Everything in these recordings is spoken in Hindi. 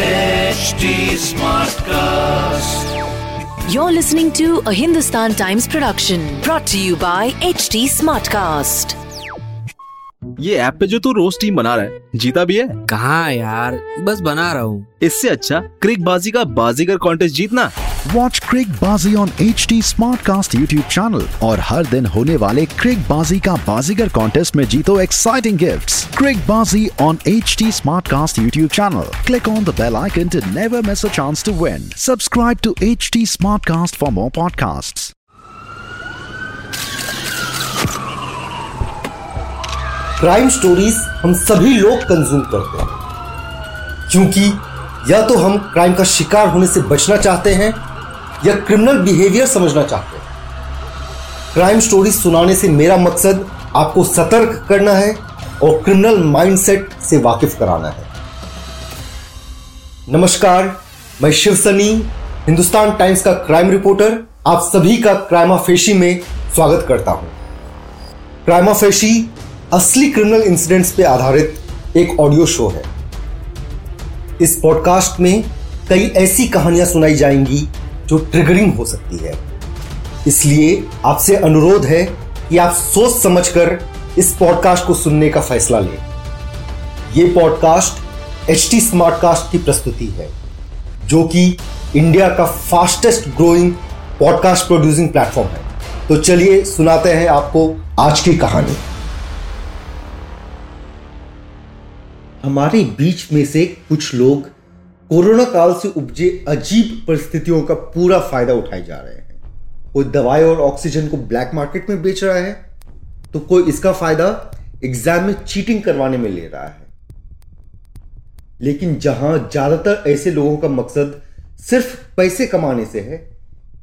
HD Smartcast. You're listening to a Hindustan Times production brought to you by HD Smartcast. ये ऐप पे जो तू रोज टीम बना रहा है जीता भी है कहाँ यार बस बना रहा हूँ इससे अच्छा क्रिक बाजी का बाजीगर कॉन्टेस्ट जीतना watch Cricbaazi on H T Smartcast YouTube channel और हर दिन होने वाले क्रिक बाजी का बाजीगर कॉन्टेस्ट में जीतो exciting gift Cricbaazi on H T Smartcast YouTube channel click on the bell icon to never miss a chance to win subscribe to H T Smartcast for more podcast crime stories हम सभी लोग कंज्यूम करते हैं। क्योंकि या तो हम क्राइम का शिकार होने से बचना चाहते हैं या क्रिमिनल बिहेवियर समझना चाहते हैं। क्राइम स्टोरी सुनाने से मेरा मकसद आपको सतर्क करना है और क्रिमिनल माइंडसेट से वाकिफ कराना है। नमस्कार, मैं शिव सनी, हिंदुस्तान टाइम्स का क्राइम रिपोर्टर आप सभी का क्राइमा फेशी में स्वागत करता हूँ। क्राइमा फेशी असली क्रिमिनल इंसिडेंट्स पे आधारित एक ऑडियो शो है। इस पॉडकास्ट में कई ऐसी कहानियाँ सुनाई जाएँगी जो ट्रिगरिंग हो सकती है। इसलिए आपसे अनुरोध है कि आप सोच समझकर इस पॉडकास्ट को सुनने का फैसला लें। यह पॉडकास्ट एच टी स्मार्टकास्ट की प्रस्तुति है, जो कि इंडिया का fastest growing podcast producing platform है। तो चलिए सुनाते हैं आपको आज की कहानी। हमारे बीच में से कुछ लोग कोरोना काल से उपजे अजीब परिस्थितियों का पूरा फ़ायदा उठाए जा रहे हैं। कोई दवाई और ऑक्सीजन को ब्लैक मार्केट में बेच रहा है तो कोई इसका फ़ायदा एग्ज़ाम में चीटिंग करवाने में ले रहा है। लेकिन जहाँ ज़्यादातर ऐसे लोगों का मकसद सिर्फ़ पैसे कमाने से है,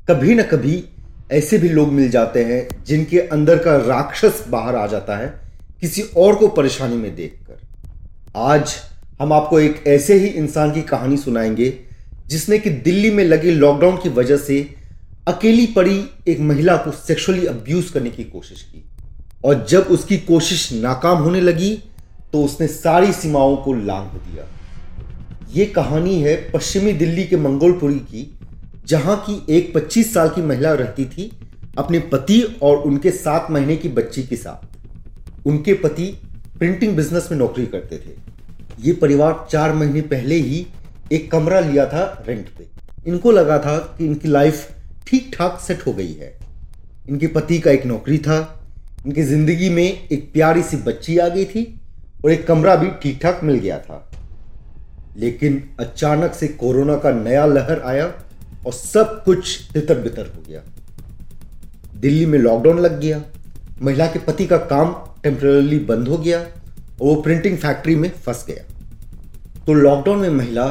कभी ना कभी ऐसे भी लोग मिल जाते हैं जिनके अंदर का राक्षस बाहर आ जाता है किसी और को परेशानी में देखकर। आज हम आपको एक ऐसे ही इंसान की कहानी सुनाएँगे, जिसने कि दिल्ली में लगे लॉकडाउन की वजह से अकेली पड़ी एक महिला को सेक्सुअली अब्यूज करने की कोशिश की। और जब उसकी कोशिश नाकाम होने लगी तो उसने सारी सीमाओं को लांघ दिया। ये कहानी है पश्चिमी दिल्ली के मंगोलपुरी की, जहाँ की एक 25 साल की महिला रहती थी अपने पति और उनके सात महीने की बच्ची के साथ। उनके पति प्रिंटिंग बिज़नेस में नौकरी करते थे। ये परिवार चार महीने पहले ही एक कमरा लिया था रेंट पे। इनको लगा था कि इनकी लाइफ ठीक ठाक सेट हो गई है। इनके पति का एक नौकरी था, इनकी ज़िंदगी में एक प्यारी सी बच्ची आ गई थी और एक कमरा भी ठीक ठाक मिल गया था। लेकिन अचानक से कोरोना का नया लहर आया और सब कुछ तितर बितर हो गया। दिल्ली में लॉकडाउन लग गया। महिला के पति का काम टेम्पररी बंद हो गया। वो प्रिंटिंग फैक्ट्री में फंस गया। तो लॉकडाउन में महिला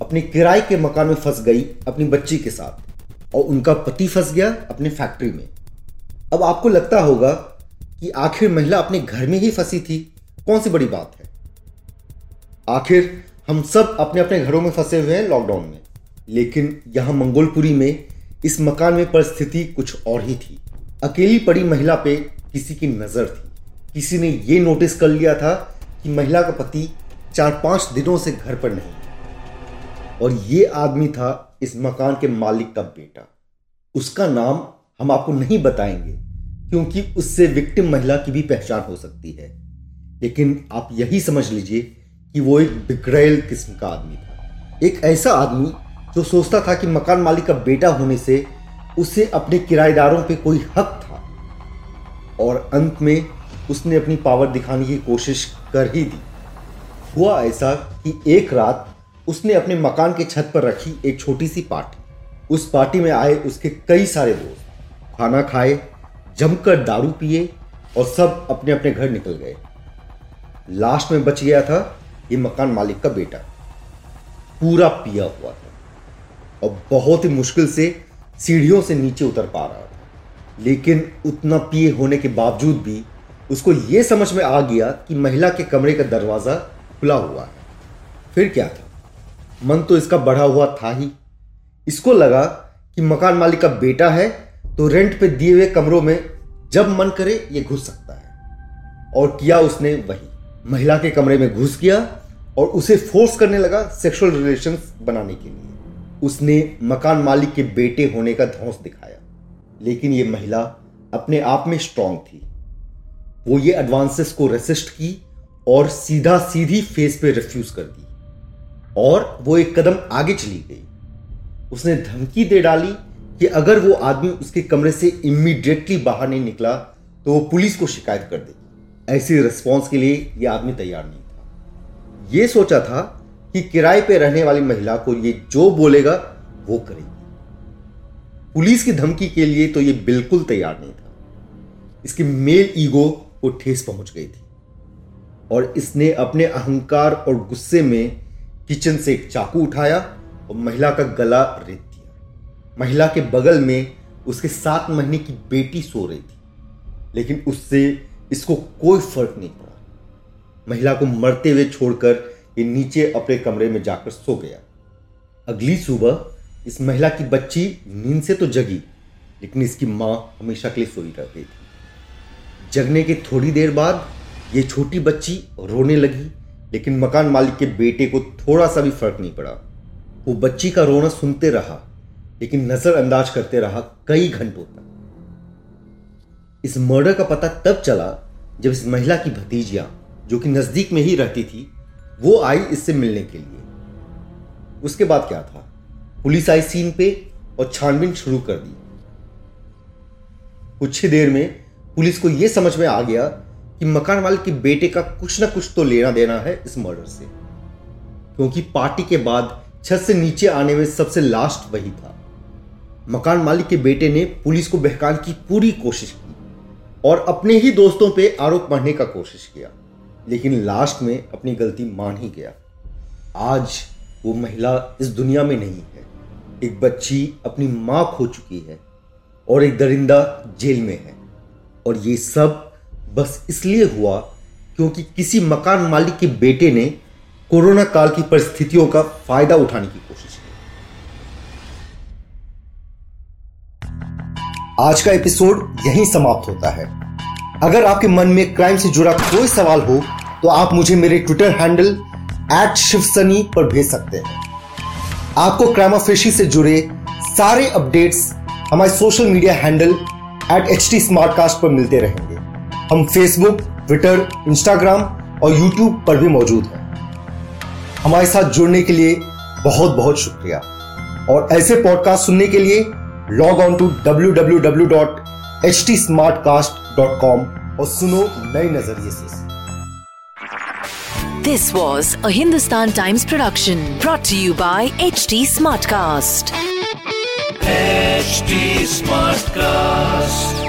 अपने किराए के मकान में फंस गई अपनी बच्ची के साथ और उनका पति फंस गया अपने फैक्ट्री में। अब आपको लगता होगा कि आखिर महिला अपने घर में ही फंसी थी। कौन सी बड़ी बात है? आखिर हम सब अपने अपने घरों में फंसे हुए हैं लॉकडाउन में। लेकिन यहाँ मंगोलपुरी में इस मकान में परिस्थिति कुछ और ही थी। अकेली पड़ी महिला पे किसी की नज़र थी। किसी ने ये नोटिस कर लिया था कि महिला का पति चार पाँच दिनों से घर पर नहीं और ये आदमी था इस मकान के मालिक का बेटा। उसका नाम हम आपको नहीं बताएँगे, क्योंकि उससे विक्टिम महिला की भी पहचान हो सकती है। लेकिन आप यही समझ लीजिए कि वो एक बिगड़ैल किस्म का आदमी था। एक ऐसा आदमी जो सोचता था कि मकान मालिक का बेटा होने से उसे अपने किराएदारों पे कोई हक था। और अंत में उसने अपनी पावर दिखाने की कोशिश कर ही दी। हुआ ऐसा कि एक रात उसने अपने मकान के छत पर रखी एक छोटी सी पार्टी। उस पार्टी में आए उसके कई सारे दोस्त। खाना खाए, जमकर दारू पिए और सब अपने अपने घर निकल गए। लास्ट में बच गया था ये मकान मालिक का बेटा। पूरा पिया हुआ था और बहुत ही मुश्किल से सीढ़ियों से नीचे उतर पा रहा था। लेकिन उतना पिए होने के बावजूद भी उसको यह समझ में आ गया कि महिला के कमरे का दरवाज़ा खुला हुआ है। फिर क्या था? मन तो इसका बढ़ा हुआ था ही। इसको लगा कि मकान मालिक का बेटा है तो रेंट पे दिए हुए कमरों में जब मन करे ये घुस सकता है। और किया उसने वही। महिला के कमरे में घुस गया और उसे फोर्स करने लगा सेक्सुअल रिलेशंस बनाने के लिए। उसने मकान मालिक के बेटे होने का धौंस दिखाया। लेकिन ये महिला अपने आप में स्ट्रांग थी। वो ये एडवांसेस को रेसिस्ट की और सीधा सीधी फेस पे रिफ्यूज कर दी। और वो एक कदम आगे चली गई। उसने धमकी दे डाली कि अगर वो आदमी उसके कमरे से इमीडिएटली बाहर नहीं निकला तो वो पुलिस को शिकायत कर देगी। ऐसे रिस्पॉन्स के लिए ये आदमी तैयार नहीं था। ये सोचा था कि किराए पे रहने वाली महिला को ये जो बोलेगा, वो करेगी। पुलिस की धमकी के लिए तो ये बिल्कुल तैयार नहीं था। इसकी मेल ईगो को ठेस पहुँच गई थी। और इसने अपने अहंकार और गुस्से में किचन से एक चाकू उठाया और महिला का गला रेत दिया। महिला के बगल में उसके सात महीने की बेटी सो रही थी, लेकिन उससे इसको कोई फ़र्क नहीं पड़ा। महिला को मरते हुए छोड़कर ये नीचे अपने कमरे में जाकर सो गया। अगली सुबह इस महिला की बच्ची नींद से तो जगी, लेकिन इसकी माँ हमेशा के लिए सोई रह गई थी। जगने के थोड़ी देर बाद ये छोटी बच्ची रोने लगी, लेकिन मकान मालिक के बेटे को थोड़ा सा भी फ़र्क नहीं पड़ा। वो बच्ची का रोना सुनते रहा, लेकिन नजरअंदाज करते रहा कई घंटों तक। इस मर्डर का पता तब चला जब इस महिला की भतीजिया, जो कि नज़दीक में ही रहती थी, वो आई इससे मिलने के लिए। उसके बाद क्या था? पुलिस आई सीन पे और छानबीन शुरू कर दी। कुछ ही देर में पुलिस को यह समझ में आ गया कि मकान मालिक के बेटे का कुछ ना कुछ तो लेना देना है इस मर्डर से। क्योंकि पार्टी के बाद छत से नीचे आने में सबसे लास्ट वही था। मकान मालिक के बेटे ने पुलिस को बहकान की पूरी कोशिश की और अपने ही दोस्तों पे आरोप मढ़ने का कोशिश किया, लेकिन लास्ट में अपनी गलती मान ही गया। आज वो महिला इस दुनिया में नहीं है। एक बच्ची अपनी माँ खो चुकी है और एक दरिंदा जेल में है। और ये सब बस इसलिए हुआ क्योंकि किसी मकान मालिक के बेटे ने कोरोना काल की परिस्थितियों का फ़ायदा उठाने की कोशिश की। आज का एपिसोड यहीं समाप्त होता है। अगर आपके मन में क्राइम से जुड़ा कोई सवाल हो तो आप मुझे मेरे ट्विटर हैंडल एट शिवसनी पर भेज सकते हैं। आपको क्राइमाफेशी से जुड़े सारे अपडेट्स हमारे social media handle at H T पर मिलते रहेंगे। हम फेसबुक ट्विटर इंस्टाग्राम और यूट्यूब पर भी मौजूद हैं। हमारे साथ जुड़ने के लिए बहुत बहुत शुक्रिया। और ऐसे पॉडकास्ट सुनने के लिए log on to W W W dot H T Smartcast dot com और सुनो नए नज़रिए से। This was a Hindustan Times production brought to you by HT Smartcast. H Smartcast